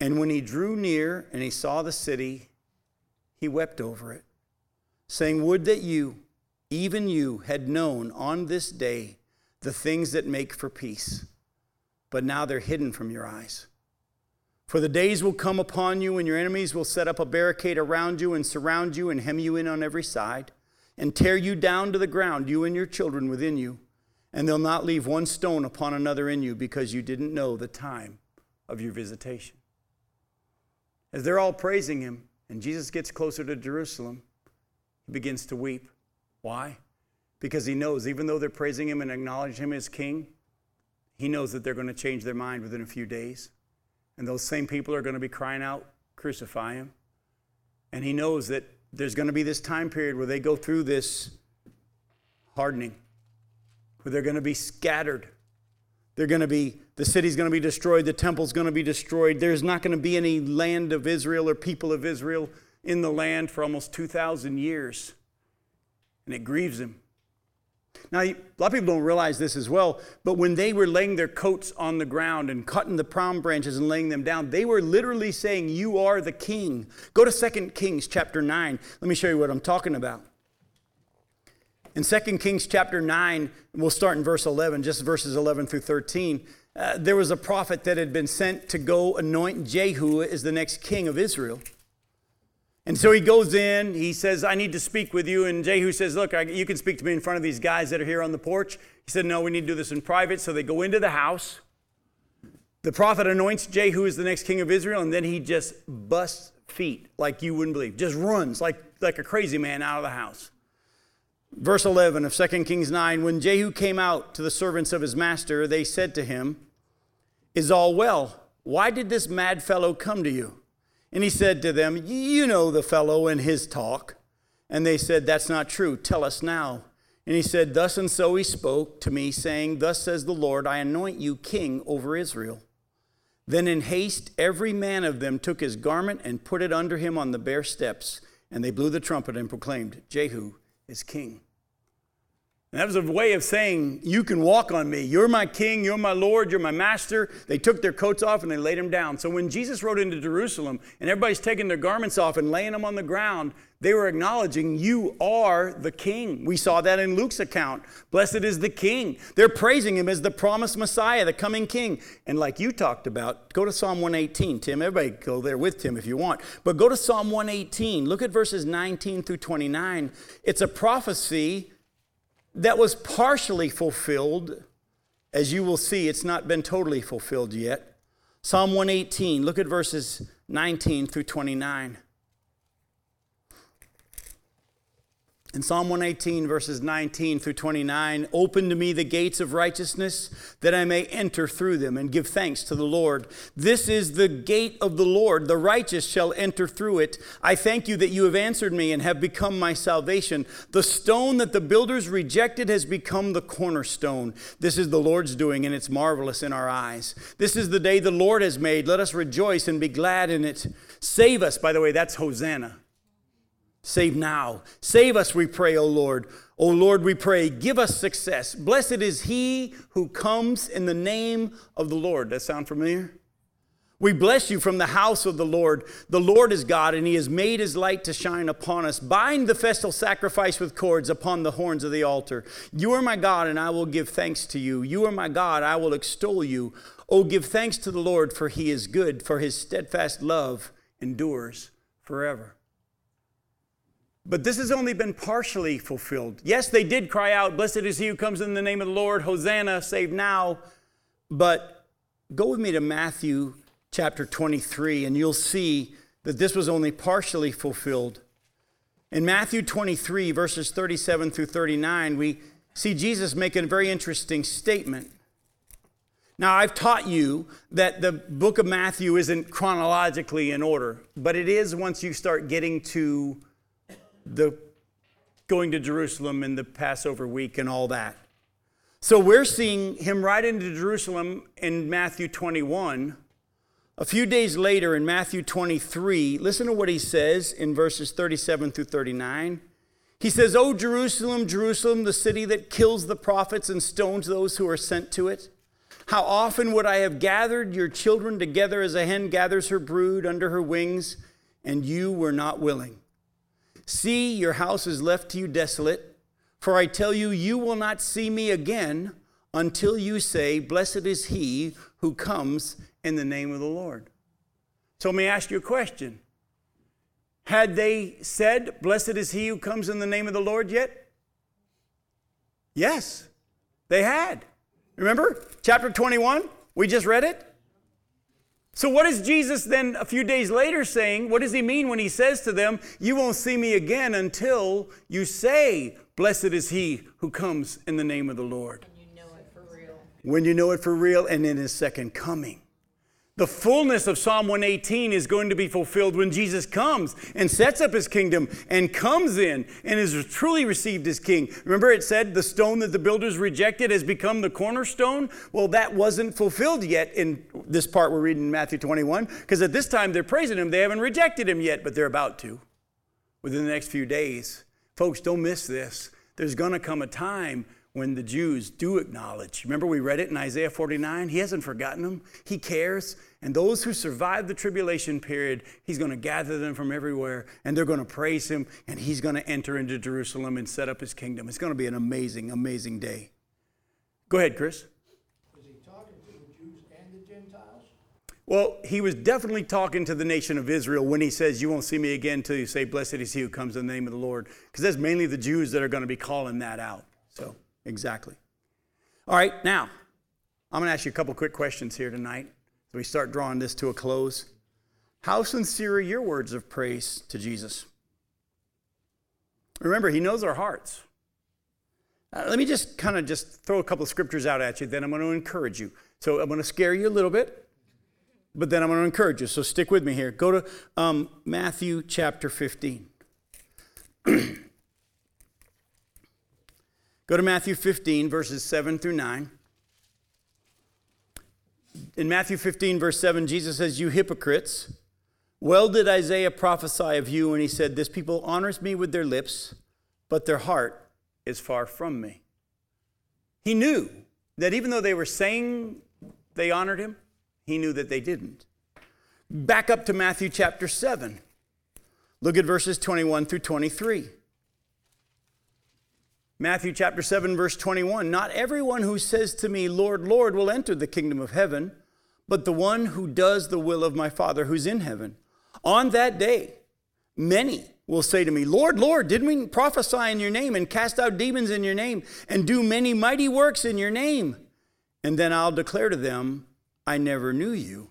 And when he drew near and he saw the city, he wept over it, saying, Would that you, even you, had known on this day the things that make for peace, but now they're hidden from your eyes. For the days will come upon you, and your enemies will set up a barricade around you and surround you and hem you in on every side and tear you down to the ground, you and your children within you. And they'll not leave one stone upon another in you because you didn't know the time of your visitation. As they're all praising him, and Jesus gets closer to Jerusalem, he begins to weep. Why? Because he knows, even though they're praising him and acknowledging him as king, he knows that they're going to change their mind within a few days. And those same people are going to be crying out, crucify him. And he knows that there's going to be this time period where they go through this hardening, where they're going to be scattered. They're going to be, the city's going to be destroyed, the temple's going to be destroyed. There's not going to be any land of Israel or people of Israel in the land for almost 2,000 years. And it grieves him. Now, a lot of people don't realize this as well, but when they were laying their coats on the ground and cutting the palm branches and laying them down, they were literally saying, You are the king. Go to 2 Kings chapter 9. Let me show you what I'm talking about. In 2 Kings chapter 9, we'll start in verse 11, just verses 11 through 13. Uh, there was a prophet that had been sent to go anoint Jehu as the next king of Israel. And so he goes in, he says, I need to speak with you. And Jehu says, Look, I, you can speak to me in front of these guys that are here on the porch. He said, No, we need to do this in private. So they go into the house. The prophet anoints Jehu as the next king of Israel, and then he just busts feet like you wouldn't believe, just runs like, like a crazy man out of the house. Verse 11 of 2 Kings 9 When Jehu came out to the servants of his master, they said to him, Is all well? Why did this mad fellow come to you? And he said to them, You know the fellow and his talk. And they said, That's not true. Tell us now. And he said, Thus and so he spoke to me, saying, Thus says the Lord, I anoint you king over Israel. Then in haste, every man of them took his garment and put it under him on the bare steps. And they blew the trumpet and proclaimed, Jehu is king. And that was a way of saying, You can walk on me. You're my king. You're my Lord. You're my master. They took their coats off and they laid them down. So when Jesus rode into Jerusalem and everybody's taking their garments off and laying them on the ground, they were acknowledging, You are the king. We saw that in Luke's account. Blessed is the king. They're praising him as the promised Messiah, the coming king. And like you talked about, go to Psalm 118, Tim. Everybody go there with Tim if you want. But go to Psalm 118. Look at verses 19 through 29. It's a prophecy that was partially fulfilled. As you will see, it's not been totally fulfilled yet. Psalm 118, look at verses 19 through 29. In Psalm 118, verses 19 through 29, open to me the gates of righteousness, that I may enter through them and give thanks to the Lord. This is the gate of the Lord. The righteous shall enter through it. I thank you that you have answered me and have become my salvation. The stone that the builders rejected has become the cornerstone. This is the Lord's doing, and it's marvelous in our eyes. This is the day the Lord has made. Let us rejoice and be glad in it. Save us, by the way, that's Hosanna. Save now. Save us, we pray, O Lord. O Lord, we pray, give us success. Blessed is he who comes in the name of the Lord. That sound familiar? We bless you from the house of the Lord. The Lord is God, and he has made his light to shine upon us. Bind the festal sacrifice with cords upon the horns of the altar. You are my God, and I will give thanks to you. You are my God, I will extol you. Oh, give thanks to the Lord, for he is good, for his steadfast love endures forever. But this has only been partially fulfilled. Yes, they did cry out, Blessed is he who comes in the name of the Lord, Hosanna, save now. But go with me to Matthew chapter 23, and you'll see that this was only partially fulfilled. In Matthew 23, verses 37 through 39, we see Jesus make a very interesting statement. Now, I've taught you that the book of Matthew isn't chronologically in order, but it is once you start getting to the going to Jerusalem and the Passover week and all that. So we're seeing him ride into Jerusalem in Matthew 21 a few days later, in Matthew 23, listen to what he says in verses 37 through 39. He says, O Jerusalem, Jerusalem, the city that kills the prophets and stones those who are sent to it. How often would I have gathered your children together as a hen gathers her brood under her wings, and you were not willing? See, your house is left to you desolate, for I tell you, you will not see me again until you say, Blessed is he who comes in the name of the Lord. So let me ask you a question. Had they said, Blessed is he who comes in the name of the Lord yet? Yes, they had. Remember chapter 21? We just read it. So, what is Jesus then a few days later saying? What does he mean when he says to them, You won't see me again until you say, Blessed is he who comes in the name of the Lord? When you know it for real. When you know it for real and in his second coming. The fullness of Psalm 118 is going to be fulfilled when Jesus comes and sets up his kingdom and comes in and is truly received as king. Remember, it said the stone that the builders rejected has become the cornerstone? Well, that wasn't fulfilled yet in this part we're reading in Matthew 21, because at this time they're praising him. They haven't rejected him yet, but they're about to within the next few days. Folks, don't miss this. There's going to come a time when the Jews do acknowledge. Remember, we read it in Isaiah 49? He hasn't forgotten them, He cares. And those who survive the tribulation period, He's going to gather them from everywhere and they're going to praise Him and He's going to enter into Jerusalem and set up His kingdom. It's going to be an amazing, amazing day. Go ahead, Chris. Is he talking to the Jews and the Gentiles? Well, he was definitely talking to the nation of Israel when he says, You won't see me again until you say, Blessed is he who comes in the name of the Lord. Because that's mainly the Jews that are going to be calling that out. So, exactly. All right, now, I'm going to ask you a couple quick questions here tonight as we start drawing this to a close. How sincere are your words of praise to Jesus? Remember, he knows our hearts. Uh, let me just kind of just throw a couple of scriptures out at you, then I'm going to encourage you. So I'm going to scare you a little bit, but then I'm going to encourage you. So stick with me here. Go to um, Matthew chapter 15. Go to Matthew 15, verses 7 through 9. In Matthew 15, verse 7, Jesus says, You hypocrites, well did Isaiah prophesy of you when he said, This people honors me with their lips, but their heart is far from me. He knew that even though they were saying they honored him, he knew that they didn't. Back up to Matthew chapter 7. Look at verses 21 through 23. Matthew chapter 7, verse 21 Not everyone who says to me, Lord, Lord, will enter the kingdom of heaven, but the one who does the will of my Father who's in heaven. On that day, many will say to me, Lord, Lord, didn't we prophesy in your name and cast out demons in your name and do many mighty works in your name? And then I'll declare to them, I never knew you.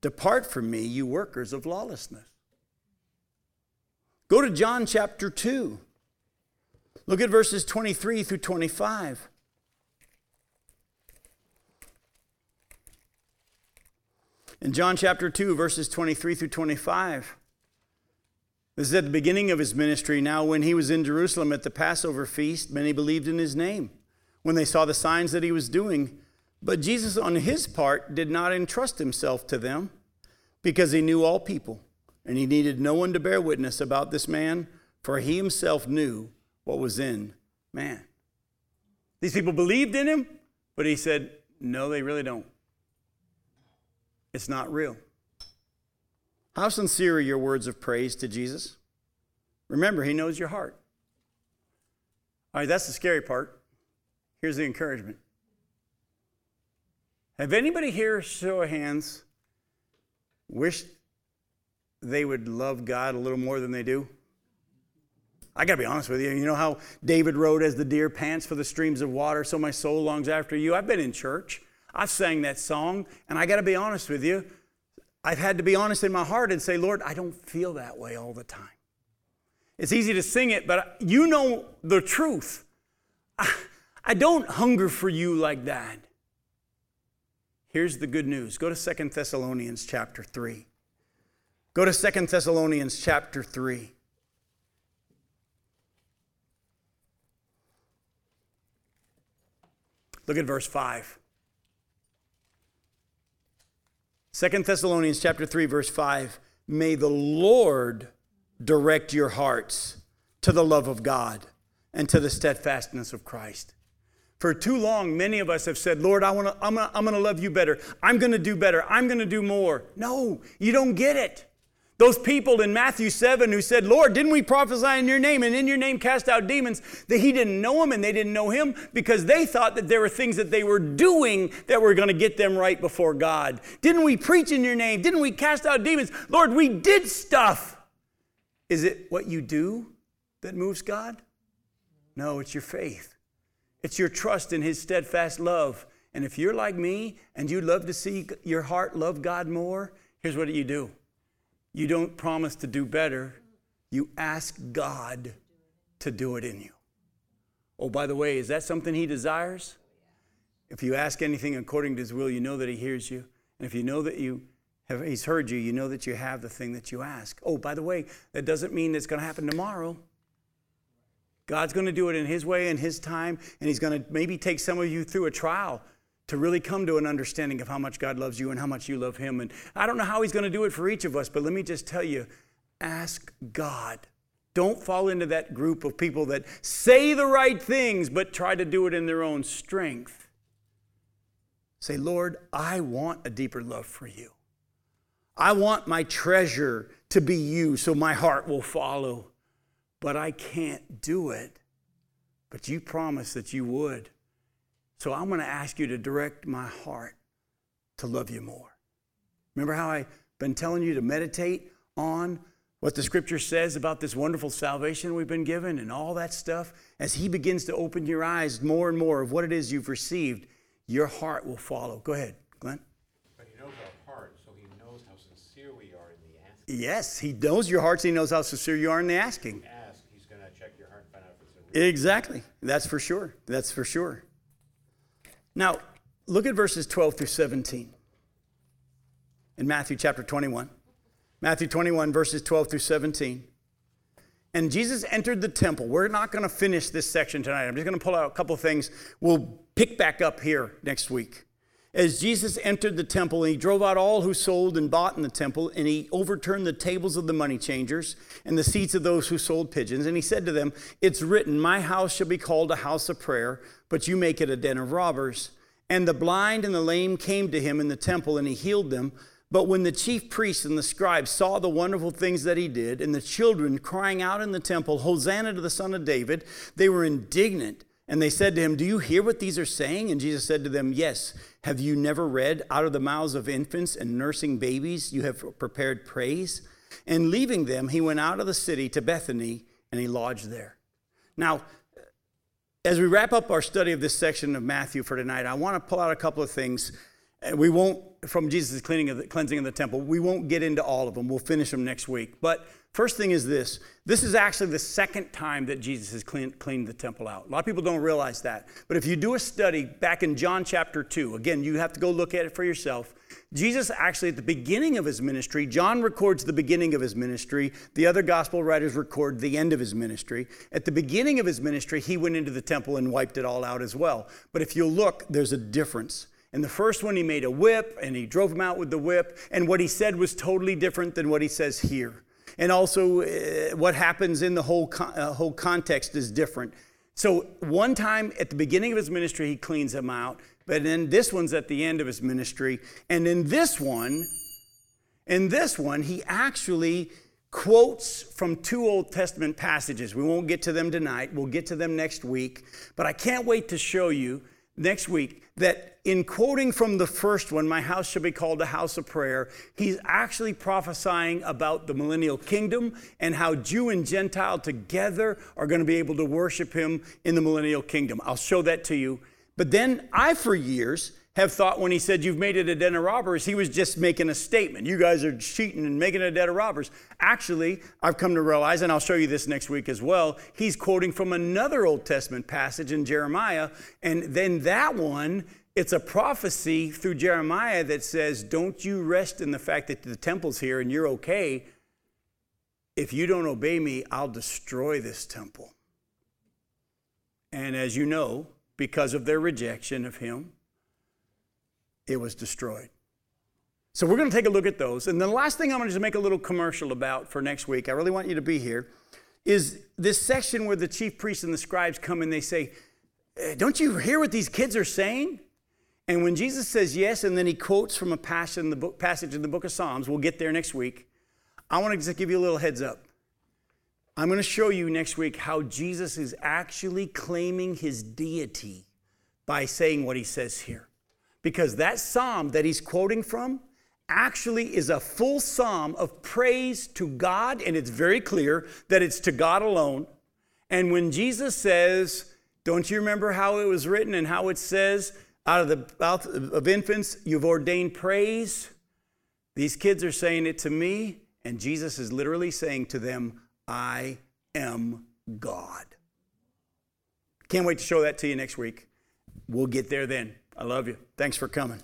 Depart from me, you workers of lawlessness. Go to John chapter 2. Look at verses 23 through 25. In John chapter 2, verses 23 through 25, this is at the beginning of his ministry. Now, when he was in Jerusalem at the Passover feast, many believed in his name when they saw the signs that he was doing. But Jesus, on his part, did not entrust himself to them because he knew all people, and he needed no one to bear witness about this man, for he himself knew what was in man. These people believed in him, but he said, No, they really don't. It's not real. How sincere are your words of praise to Jesus? Remember, he knows your heart. All right, that's the scary part. Here's the encouragement. Have anybody here, show of hands, wished they would love God a little more than they do? I got to be honest with you. You know how David wrote, As the deer pants for the streams of water, so my soul longs after you? I've been in church. I've sang that song, and I got to be honest with you. I've had to be honest in my heart and say, Lord, I don't feel that way all the time. It's easy to sing it, but you know the truth. I, I don't hunger for you like that. Here's the good news. Go to Second Thessalonians chapter 3. Go to Second Thessalonians chapter 3. Look at verse 5. 2 Thessalonians chapter 3 verse 5 may the Lord direct your hearts to the love of God and to the steadfastness of Christ. For too long, many of us have said, Lord, I wanna, I'm going to I'm gonna love you better. I'm going to do better. I'm going to do more. No, you don't get it. Those people in Matthew 7 who said, Lord, didn't we prophesy in your name and in your name cast out demons? That he didn't know him and they didn't know him because they thought that there were things that they were doing that were going to get them right before God. Didn't we preach in your name? Didn't we cast out demons? Lord, we did stuff. Is it what you do that moves God? No, it's your faith. It's your trust in his steadfast love. And if you're like me and you'd love to see your heart love God more, here's what you do you don't promise to do better, you ask God to do it in you. Oh, by the way, is that something He desires? If you ask anything according to His will, you know that He hears you. And if you know that you have, He's heard you, you know that you have the thing that you ask. Oh, by the way, that doesn't mean it's going to happen tomorrow. God's going to do it in His way, in His time, and He's going to maybe take some of you through a trial to really come to an understanding of how much God loves you and how much you love Him. And I don't know how He's going to do it for each of us, but let me just tell you ask God. Don't fall into that group of people that say the right things but try to do it in their own strength. Say, Lord, I want a deeper love for you. I want my treasure to be you so my heart will follow, but I can't do it. But you promised that you would. So I'm going to ask you to direct my heart to love you more. Remember how I've been telling you to meditate on what the scripture says about this wonderful salvation we've been given and all that stuff? As He begins to open your eyes more and more of what it is you've received, your heart will follow. Go ahead, Glenn. But he knows our heart, so he knows how sincere we are in the asking. Yes, He knows your hearts. He knows how sincere you are in the asking. Ask, he's going to check your heart find out if it's a real. Exactly. That's for sure. That's for sure. Now, look at verses 12 through 17 in Matthew chapter 21. Matthew 21, verses 12 through 17. And Jesus entered the temple. We're not going to finish this section tonight. I'm just going to pull out a couple things. We'll pick back up here next week. As Jesus entered the temple, and he drove out all who sold and bought in the temple, and he overturned the tables of the money changers and the seats of those who sold pigeons. And he said to them, It's written, My house shall be called a house of prayer, but you make it a den of robbers. And the blind and the lame came to him in the temple, and he healed them. But when the chief priests and the scribes saw the wonderful things that he did, and the children crying out in the temple, Hosanna to the Son of David, they were indignant. And they said to him, Do you hear what these are saying? And Jesus said to them, Yes. Have you never read, Out of the mouths of infants and nursing babies, you have prepared praise? And leaving them, he went out of the city to Bethany, and he lodged there. Now, as we wrap up our study of this section of Matthew for tonight, I want to pull out a couple of things. We won't, from Jesus' cleaning of the, cleansing of the temple, we won't get into all of them. We'll finish them next week. But first thing is this this is actually the second time that Jesus has cleaned the temple out. A lot of people don't realize that. But if you do a study back in John chapter 2, again, you have to go look at it for yourself. Jesus actually, at the beginning of his ministry, John records the beginning of his ministry. The other gospel writers record the end of his ministry. At the beginning of his ministry, he went into the temple and wiped it all out as well. But if you look, there's a difference. In the first one, he made a whip and he drove him out with the whip. And what he said was totally different than what he says here. And also, uh, what happens in the whole, con- uh, whole context is different. So, one time at the beginning of his ministry, he cleans them out. But then this one's at the end of his ministry. And in this one, in this one, he actually quotes from two Old Testament passages. We won't get to them tonight, we'll get to them next week. But I can't wait to show you next week that in quoting from the first one, My house shall be called a house of prayer, he's actually prophesying about the millennial kingdom and how Jew and Gentile together are going to be able to worship him in the millennial kingdom. I'll show that to you. But then I, for years, have thought when he said, You've made it a den of robbers, he was just making a statement. You guys are cheating and making it a den of robbers. Actually, I've come to realize, and I'll show you this next week as well, he's quoting from another Old Testament passage in Jeremiah. And then that one, it's a prophecy through Jeremiah that says, Don't you rest in the fact that the temple's here and you're okay. If you don't obey me, I'll destroy this temple. And as you know, because of their rejection of him, it was destroyed. So we're going to take a look at those. And the last thing I'm going to just make a little commercial about for next week, I really want you to be here, is this section where the chief priests and the scribes come and they say, "Eh, Don't you hear what these kids are saying? And when Jesus says yes, and then he quotes from a passage in the book, passage in the book of Psalms, we'll get there next week. I want to just give you a little heads up. I'm going to show you next week how Jesus is actually claiming his deity by saying what he says here. Because that psalm that he's quoting from actually is a full psalm of praise to God, and it's very clear that it's to God alone. And when Jesus says, Don't you remember how it was written and how it says, Out of the mouth of infants, you've ordained praise? These kids are saying it to me, and Jesus is literally saying to them, I am God. Can't wait to show that to you next week. We'll get there then. I love you. Thanks for coming.